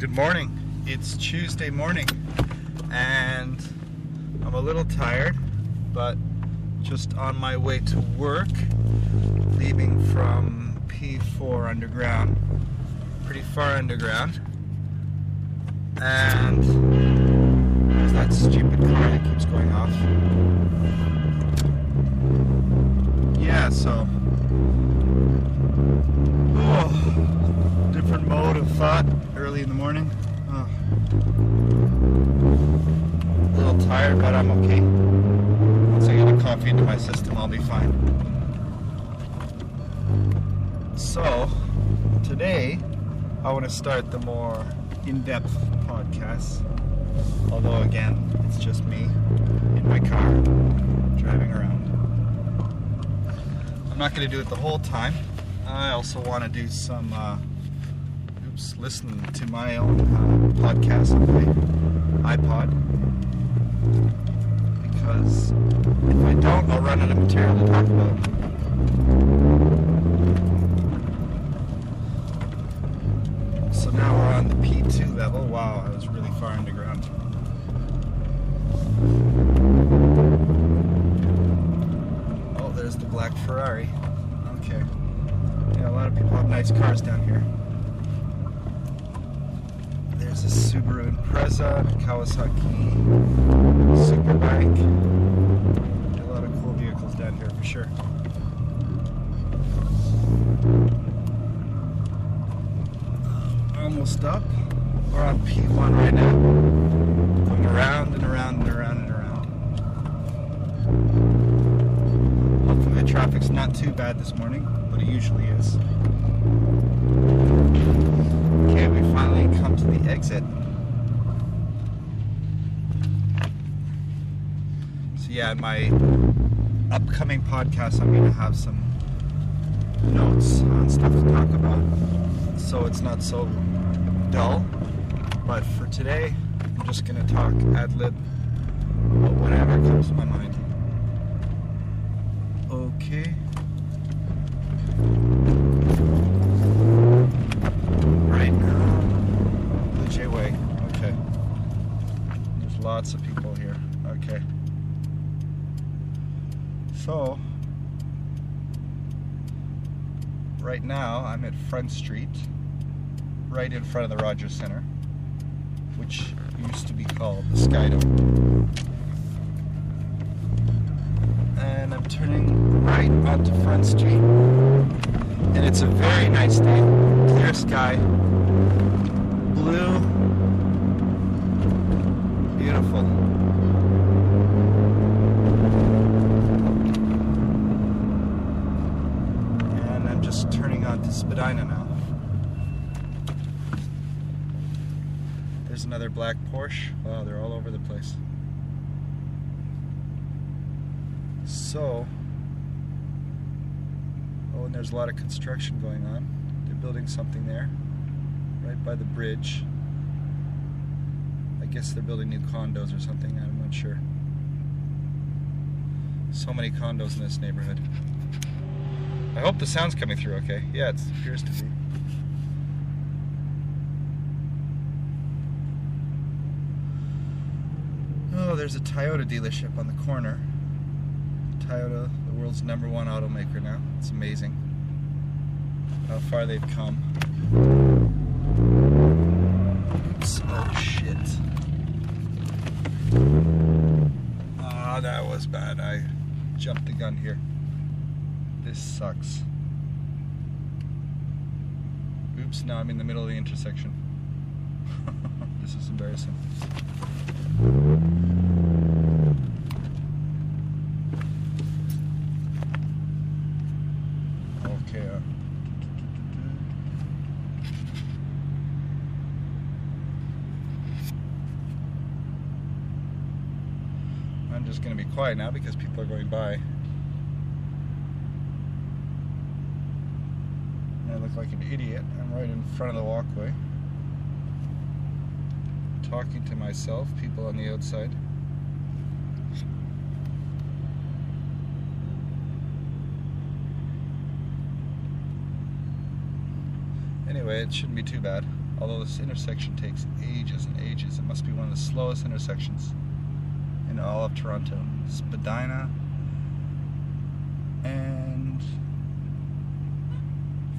Good morning. It's Tuesday morning, and I'm a little tired, but just on my way to work, leaving from P4 underground, pretty far underground. And there's that stupid car that keeps going off. Yeah, so. Oh, different mode of thought early in the morning. Oh. A little tired, but I'm okay. Once I get a coffee into my system, I'll be fine. So, today, I want to start the more in depth podcast. Although, again, it's just me in my car driving around. I'm not going to do it the whole time. I also want to do some, uh, oops, listen to my own uh, podcast on my iPod. Because if I don't, I'll run out of material to talk about. So now we're on the P2 level. Wow, I was really far underground. Oh, there's the black Ferrari. Okay. Yeah, a lot of people have nice cars down here. There's a Subaru Impreza, Kawasaki Superbike. A lot of cool vehicles down here for sure. Um, almost up. We're on P1 right now. Going around and around and around and around. Hopefully the traffic's not too bad this morning, but it usually is. Finally come to the exit. So yeah, in my upcoming podcast, I'm gonna have some notes on stuff to talk about, so it's not so dull. But for today, I'm just gonna talk ad lib whatever comes to my mind. Okay. Right now, Blue Jay Way. Okay. There's lots of people here. Okay. So, right now I'm at Front Street, right in front of the Rogers Center, which used to be called the Skydome. And I'm turning right onto Front Street. And it's a very nice day. Clear sky. Blue. And I'm just turning onto Spadina now. There's another black Porsche. Wow, they're all over the place. So, oh, and there's a lot of construction going on. They're building something there, right by the bridge. Guess they're building new condos or something. I'm not sure. So many condos in this neighborhood. I hope the sound's coming through okay. Yeah, it appears to be. Oh, there's a Toyota dealership on the corner. Toyota, the world's number one automaker now. It's amazing how far they've come. Oops. Oh shit. Bad. I jumped the gun here. This sucks. Oops, now I'm in the middle of the intersection. this is embarrassing. Okay. Uh, just going to be quiet now because people are going by. And I look like an idiot. I'm right in front of the walkway. Talking to myself, people on the outside. Anyway, it shouldn't be too bad. Although this intersection takes ages and ages, it must be one of the slowest intersections in all of Toronto. Spadina and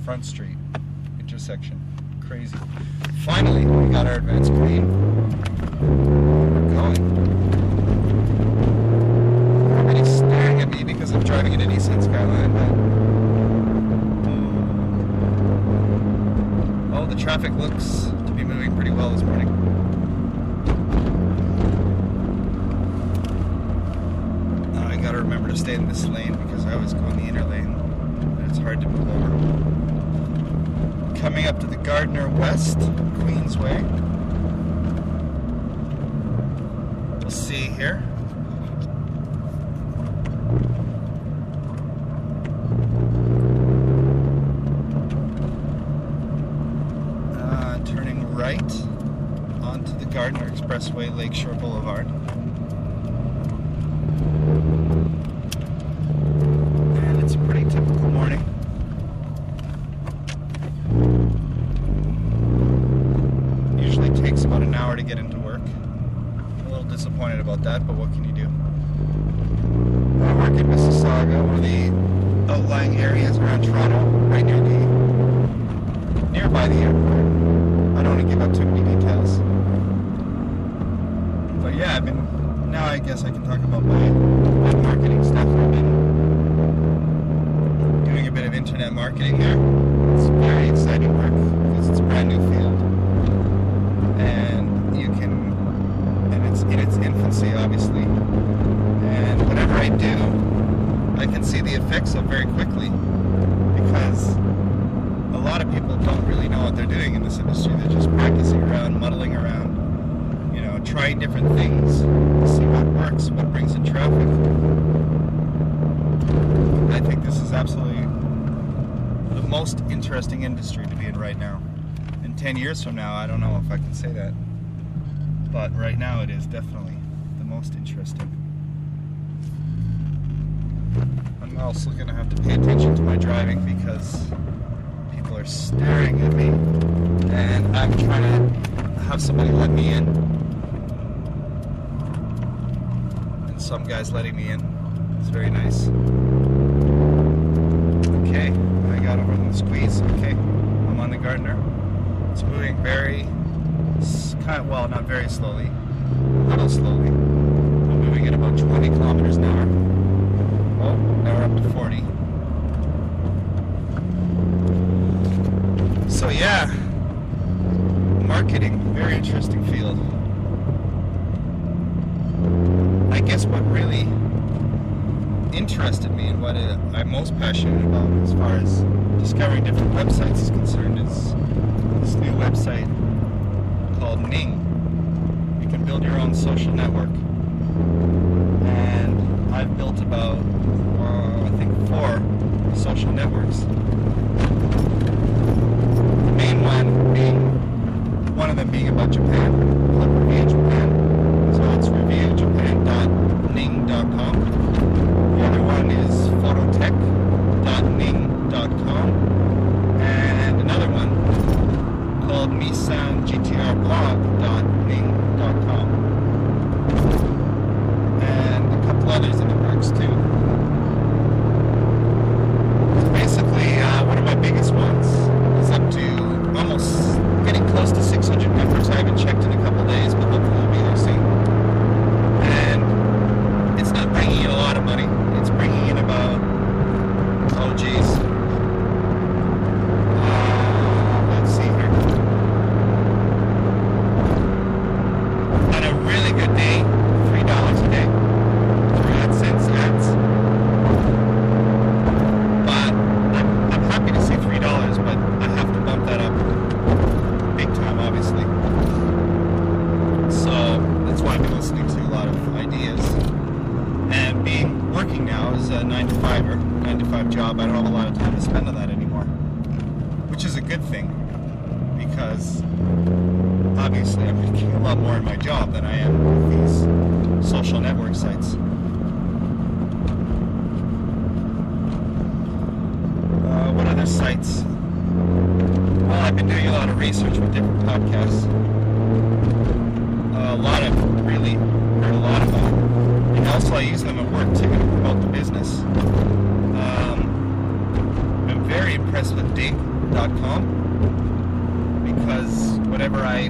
Front Street intersection. Crazy. Finally, we got our advance green. We're going. Everybody's staring at me because I'm driving in a Nissan Skyline. But... Oh, the traffic looks to be moving pretty well this morning. Now I gotta remember to stay in this lane because I always go in the inner lane and it's hard to move over. Coming up to the Gardiner West Queensway. We'll see here. Uh, turning right onto the Gardiner Expressway, Lakeshore Boulevard. Marketing there. Interesting industry to be in right now. In 10 years from now, I don't know if I can say that. But right now, it is definitely the most interesting. I'm also going to have to pay attention to my driving because people are staring at me and I'm trying to have somebody let me in. And some guy's letting me in. It's very nice. Okay, Squeeze. Okay, I'm on the Gardiner. It's moving very, kind of, well, not very slowly, a little slowly. I'm moving at about 20 kilometers an hour. Oh, now we're up to 40. So yeah, marketing, very interesting field. I guess what really interested me and what I'm most passionate about as far as discovering different websites is concerned is this new website called Ning. You can build your own social network. And I've built about, uh, I think, four social networks. The main one being, one of them being about Japan, Japan. So it's reviewjapan.ning.com. The other one is phototech.ning.com. And another one called nissangtrblog.ning.com. And a couple others in the works too. Basically, uh, one of my biggest ones is up to almost getting close to 600 members. I haven't checked in a couple days, but hopefully we'll be there soon. And it's not bringing in a lot of money. It's bringing in about, oh geez. Uh, let's see here. On a really good day, $3 a day for AdSense ads. But I'm, I'm happy to see three dollars, but I have to bump that up big time, obviously. So that's why I've been listening to a lot of ideas. And being working now is a nine to five or nine to five job, I don't have a lot of time to spend on that anymore, which is a good thing because obviously I'm making a lot more in my job than I am with these social network sites. Uh, what other sites? Well, I've been doing a lot of research with different podcasts. Uh, a lot of really heard a lot about, and also I use them at work to promote the business. Um, I'm very impressed with Digg.com because whatever I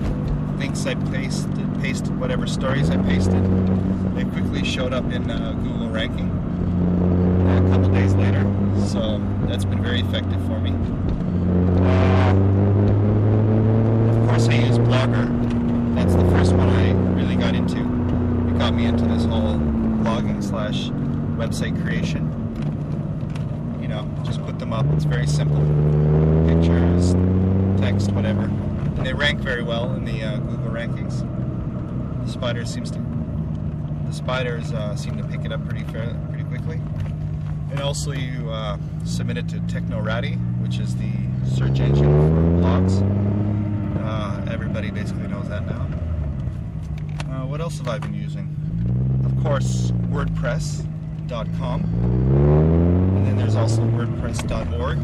links I pasted, pasted whatever stories I pasted, they quickly showed up in uh, Google ranking a couple days later. So that's been very effective for me. Of course, I use Blogger. That's the first one I really got into. It got me into this whole blogging slash website creation. You know, just put them up. It's very simple. Pictures, text, whatever. And they rank very well in the uh, Google rankings. The spiders seems to the spiders uh, seem to pick it up pretty fair, pretty quickly. And also, you uh, submit it to Technorati, which is the search engine for blogs. Uh, everybody basically knows that now. Uh, what else have I been using? Of course, WordPress.com. And then there's also WordPress.org,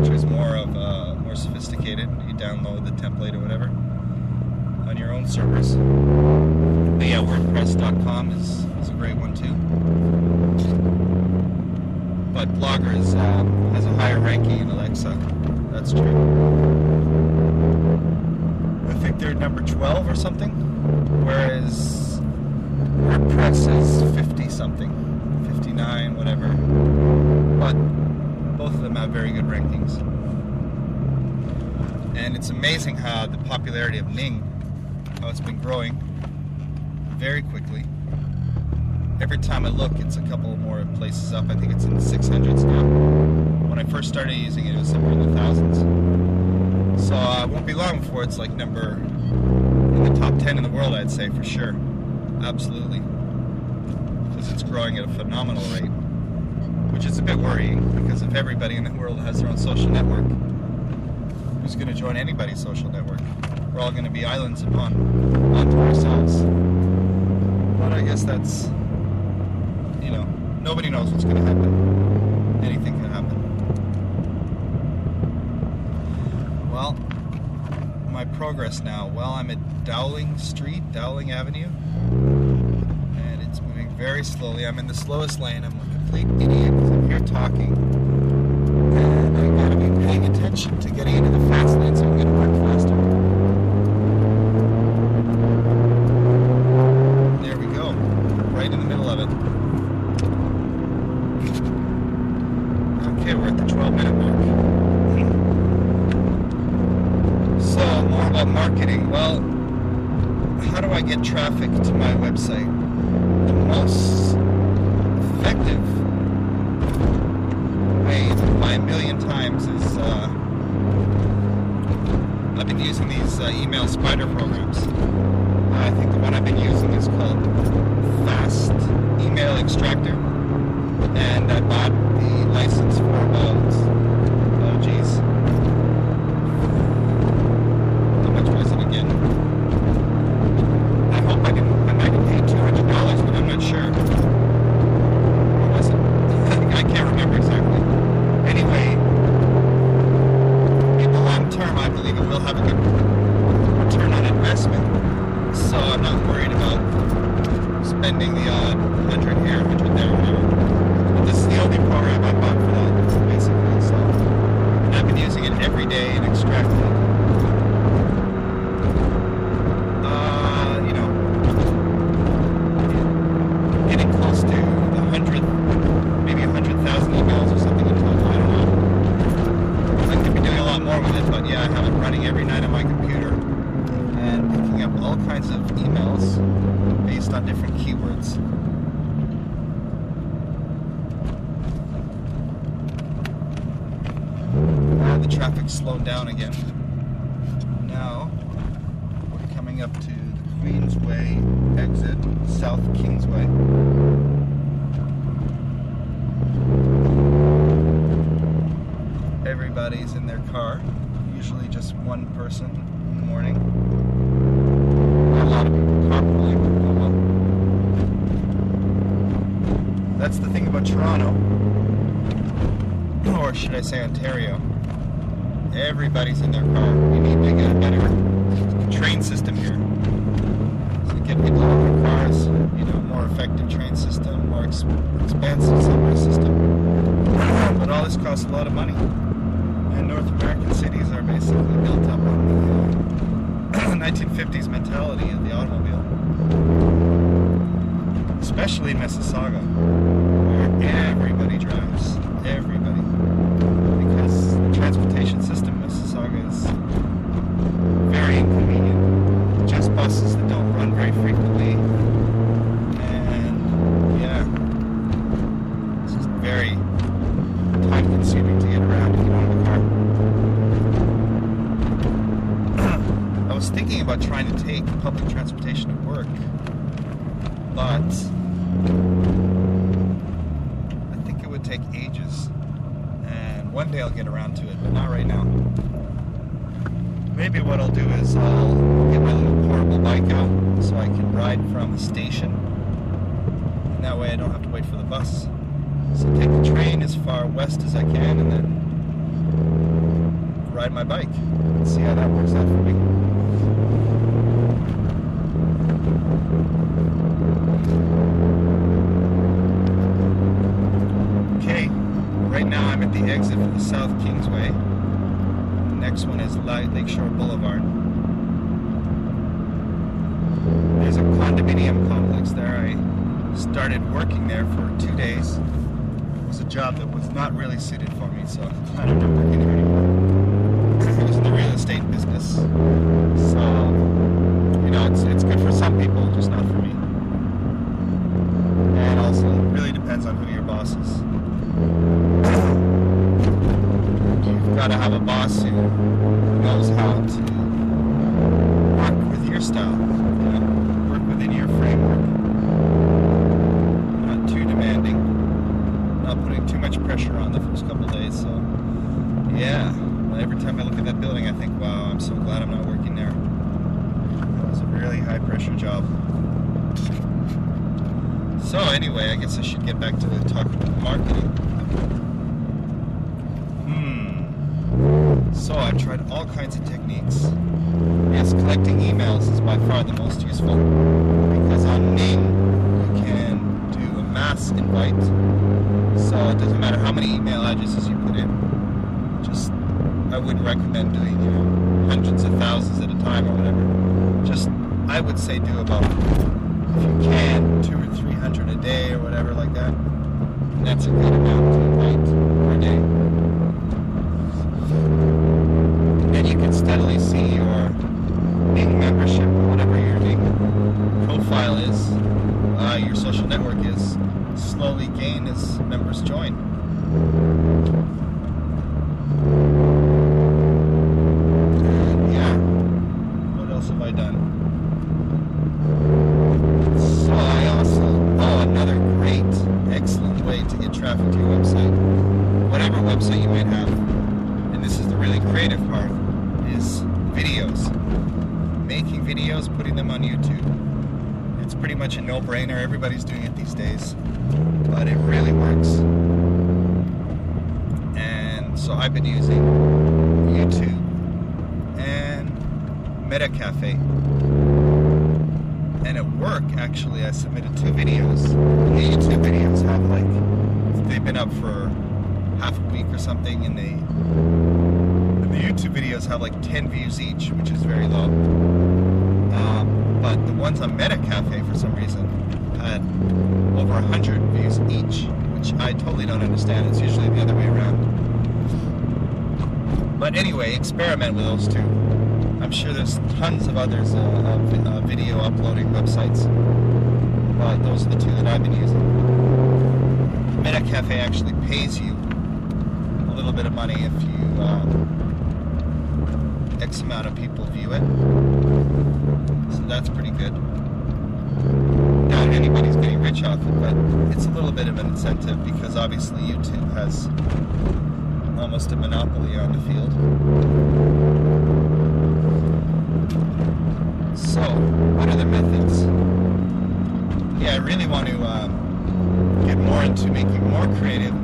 which is more of uh, more sophisticated. You download the template or whatever on your own servers. But yeah, WordPress.com is, is a great one too but Blogger is, uh, has a higher ranking in Alexa. That's true. I think they're number 12 or something, whereas WordPress is 50 something, 59, whatever. But both of them have very good rankings. And it's amazing how the popularity of Ning, how it's been growing very quickly every time I look, it's a couple more places up. I think it's in the 600s now. When I first started using it, it was somewhere in the thousands. So uh, it won't be long before it's like number in the top 10 in the world, I'd say for sure. Absolutely. Because it's growing at a phenomenal rate. Which is a bit worrying because if everybody in the world has their own social network, who's going to join anybody's social network? We're all going to be islands upon onto ourselves. But I guess that's nobody knows what's going to happen. Anything can happen. Well, my progress now. Well, I'm at Dowling Street, Dowling Avenue, and it's moving very slowly. I'm in the slowest lane. I'm a complete idiot because I'm here talking, and I gotta be paying attention to getting into the fast lane so I'm gonna work faster. There we go, right in the middle of it. Okay, we're at the 12 minute mark. So, more about marketing. Well, how do I get traffic to my website? The most effective way by a million times is uh, I've been using these uh, email spider programs. I think the one I've been using is called Fast Email Extractor and I bought the license for about oh geez, how much was it again? I hope I didn't. I might have paid two hundred dollars, but I'm not sure. Or was it? I can't remember exactly. Anyway, in the long term, I believe it will have a good return on investment. So I'm not worried about spending the odd hundred here, hundred there, whatever. But this is the only program I bought for that, basically. So, and I've been using it every day and extracting it. Uh, you know, getting close to the hundred, maybe a hundred thousand emails or something in total. I don't know. I could be doing a lot more with it, but yeah, I have it running every night on my computer and picking up all kinds of emails based on different keywords. Now the traffic's slowed down again. Now we're coming up to the Queensway exit, South Kingsway. Everybody's in their car, usually just one person in the morning. A lot of people carpooling. That's the thing about Toronto, or should I say Ontario, Everybody's in their car. We need to get a better train system here. So get people out of their cars, you know, a more effective train system, more ex- expansive subway system. But all this costs a lot of money. And North American cities are basically built up on the uh, 1950s mentality of the automobile. Especially Mississauga, where everybody drives. Everybody. Because the transportation system in Mississauga is very inconvenient. Just buses that don't run very frequently. And yeah, it's just very time consuming to get around if you don't have a car. I was thinking about trying to take public transportation to work, but I think it would take ages. And one day I'll get around to it, but not right now. Maybe what I'll do is I'll get my little portable bike out so I can ride from the station. And that way I don't have to wait for the bus. So take the train as far west as I can and then ride my bike. and see how that works out for me. Okay, right now I'm at the exit for the South Kingsway. The next one is Li- Lakeshore Boulevard. There's a condominium complex there. I started working there for two days. It was a job that was not really suited for me, so I don't know working there anymore. It was in the real estate business. So, you know, it's, it's good for some people, just not for me. And also, it really depends on who your boss is. You've got to have a boss who knows how to work with your style, you know, work within your framework. Not too demanding, not putting too much pressure on the first couple days. So, yeah, every time I look at that building, I think, wow, I'm so glad I'm not working there. That was a really high pressure job. So anyway, I guess I should get back to the talk about marketing. Hmm. So I've tried all kinds of techniques. Yes, collecting emails is by far the most useful because on Ning you can do a mass invite. So it doesn't matter how many email addresses you put in. Just I wouldn't recommend doing you know hundreds of thousands at a time or whatever. Just I would say do about if you can two or three hundred a day or whatever like that. And that's a good amount to invite per day. Then you can steadily see your membership, or whatever your profile is, uh, your social network is, slowly gain as members join. And yeah, what else have I done? So I also, oh, another great, excellent way to get traffic to your website, whatever website you might have, and this is the really creative part, is videos. Making videos, putting them on YouTube. It's pretty much a no-brainer. Everybody's doing it these days, but it really works. And so I've been using YouTube and MetaCafe and at work actually I submitted two videos. The YouTube videos have like they've been up for half a week or something and they and the YouTube videos have like 10 views each, which is very low. Um, but the ones on MetaCafe for some reason had over 100 views each, which I totally don't understand. It's usually the other way around. But anyway, experiment with those two. I'm sure there's tons of others uh, uh, video uploading websites, but those are the two that I've been using. MetaCafe actually pays you a little bit of money if you um, X amount of people view it, so that's pretty good. Not anybody's getting rich off it, but it's a little bit of an incentive because obviously YouTube has almost a monopoly on the field. So, what are the methods? Yeah, I really want to um, get more into making more creative,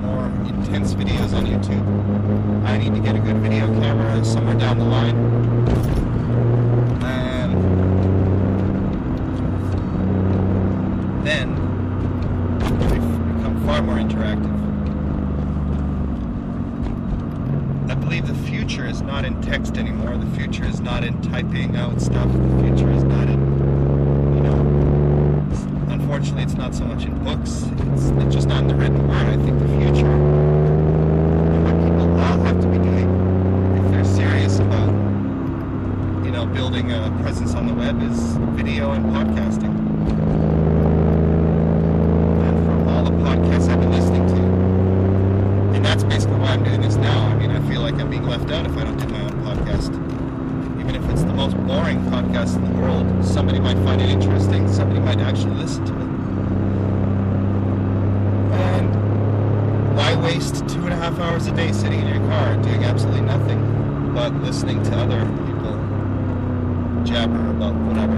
jabber about whatever.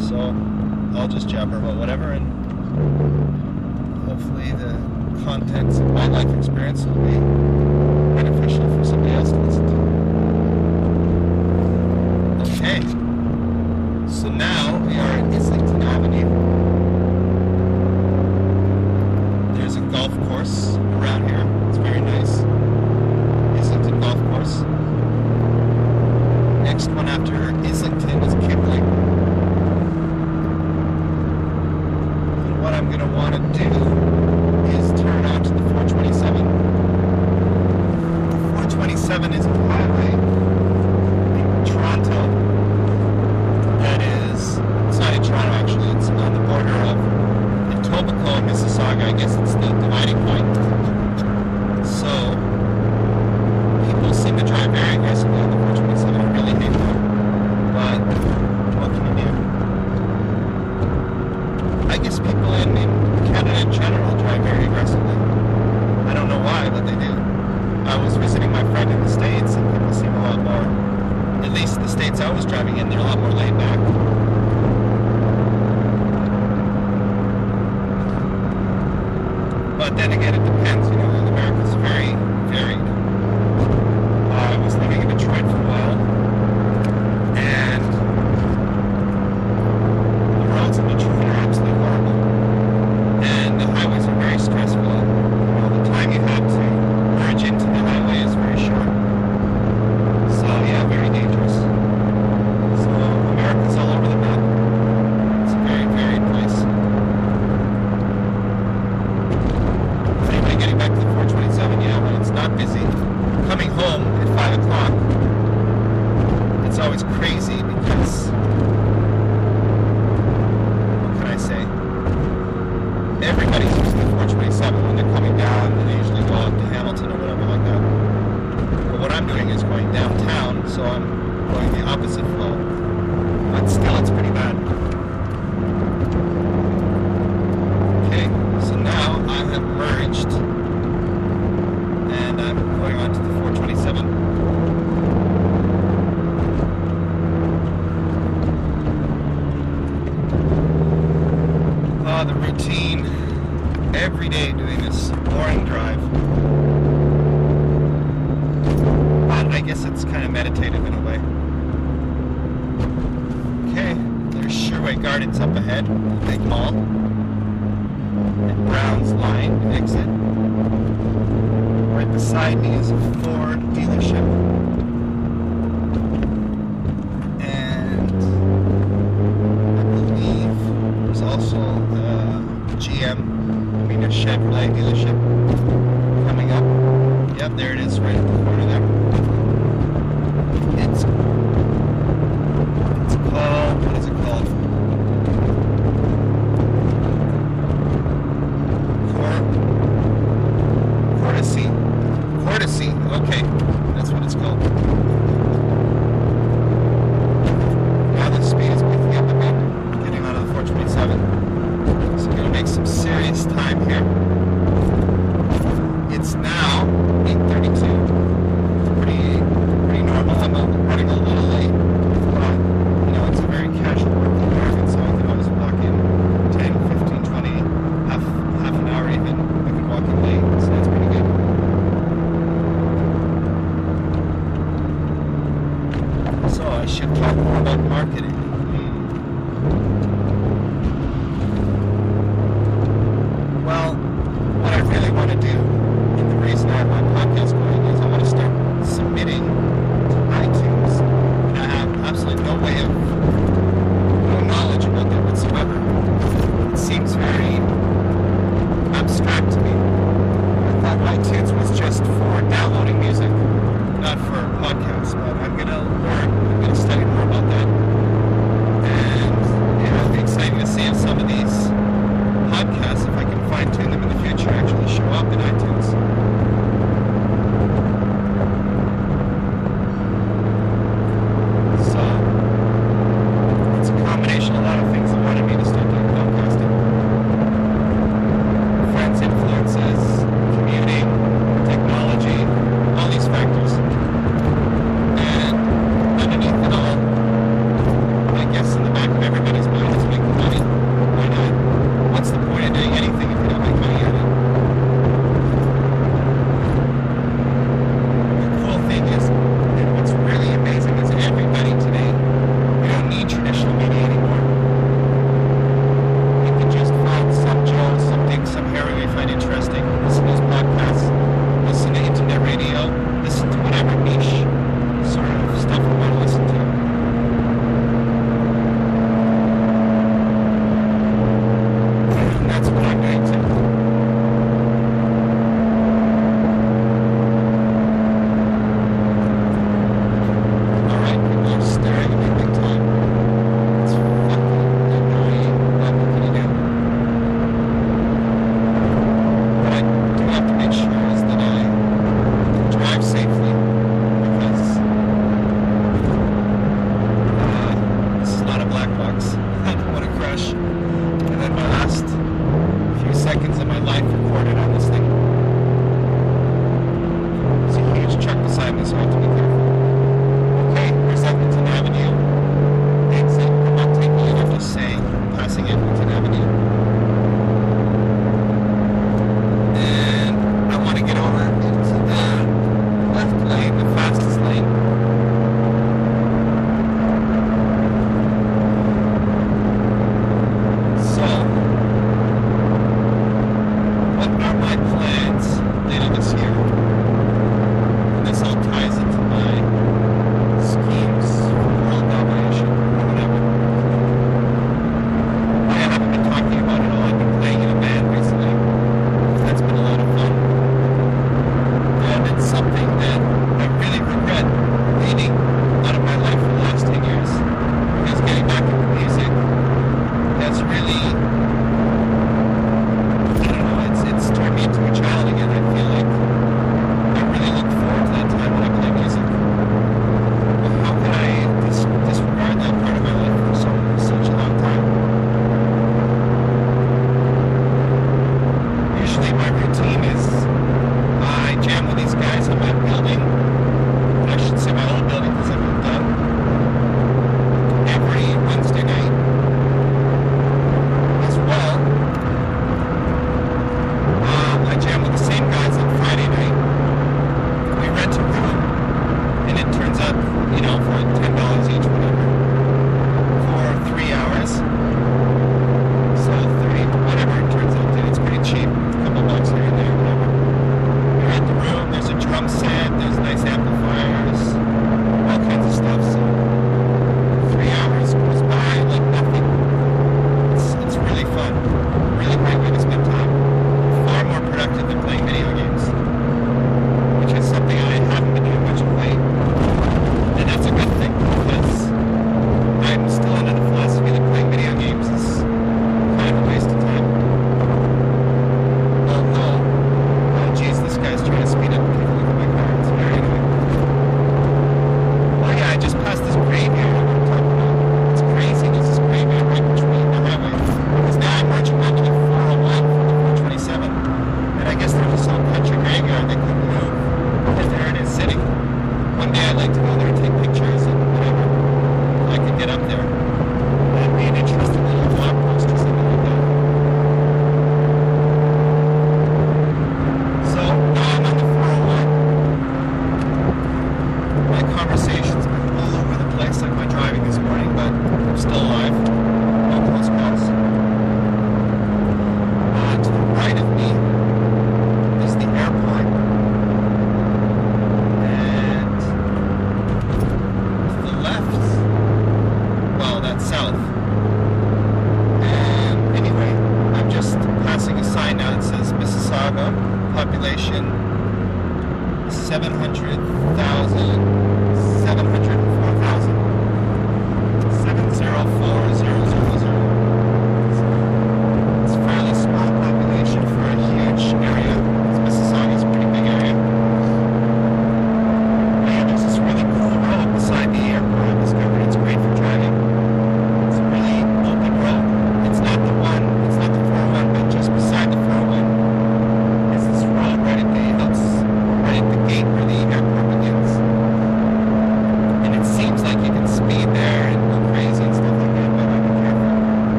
So I'll just jabber about whatever, and hopefully the contents of my life experience will be beneficial for somebody else to listen to. was visiting my friend in the States, and people seem a lot more, at least the States I was driving in, they're a lot more laid back. going the opposite flow.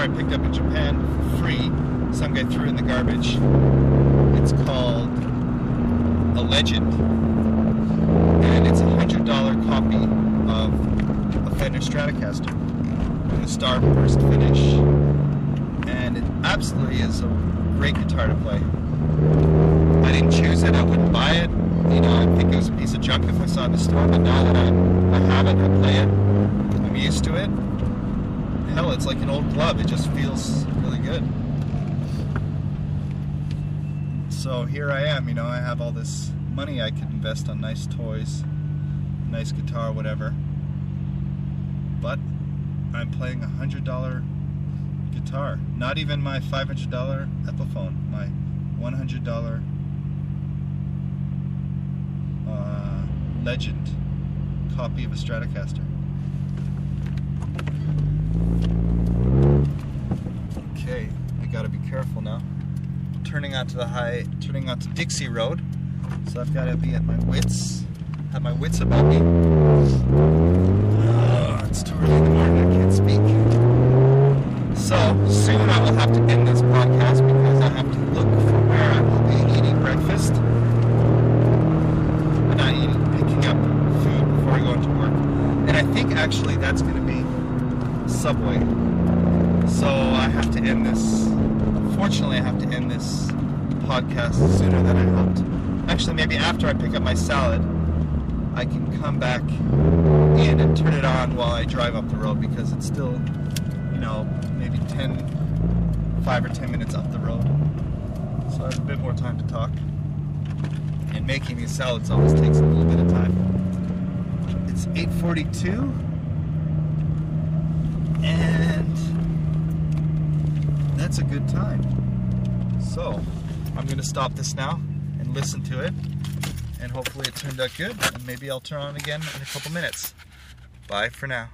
Guitar I picked up in Japan for free. Some guy threw in the garbage. It's called a Legend, and it's a hundred dollar copy of a Fender Stratocaster with a starburst finish, and it absolutely is a great guitar to play. I didn't choose it. I wouldn't buy it. You know, I think it was a piece of junk if I saw it in the store. But now that I, I have it, I play it. I'm used to it. Hell, it's like an old glove. It just feels really good. So here I am. You know, I have all this money I could invest on nice toys, nice guitar, whatever. But I'm playing a hundred dollar guitar. Not even my five hundred dollar Epiphone. My one hundred dollar uh, Legend copy of a Stratocaster. Okay, I gotta be careful now. Turning onto the high, turning onto Dixie Road, so I've gotta be at my wits, have my wits about me. Uh, it's too early in the morning, I can't speak. So soon I will have to end this podcast because I have to look for where I will be eating breakfast. I'm not eating, picking up food before I go into work. And I think actually that's to be Subway. So I have to end this. Fortunately, I have to end this podcast sooner than I hoped. Actually, maybe after I pick up my salad, I can come back in and turn it on while I drive up the road because it's still, you know, maybe 10, 5 or 10 minutes up the road. So I have a bit more time to talk. And making these salads always takes a little bit of time. It's 8:42, and that's a good time. So I'm gonna stop this now and listen to it, and hopefully it turned out good. And maybe I'll turn on again in a couple minutes. Bye for now.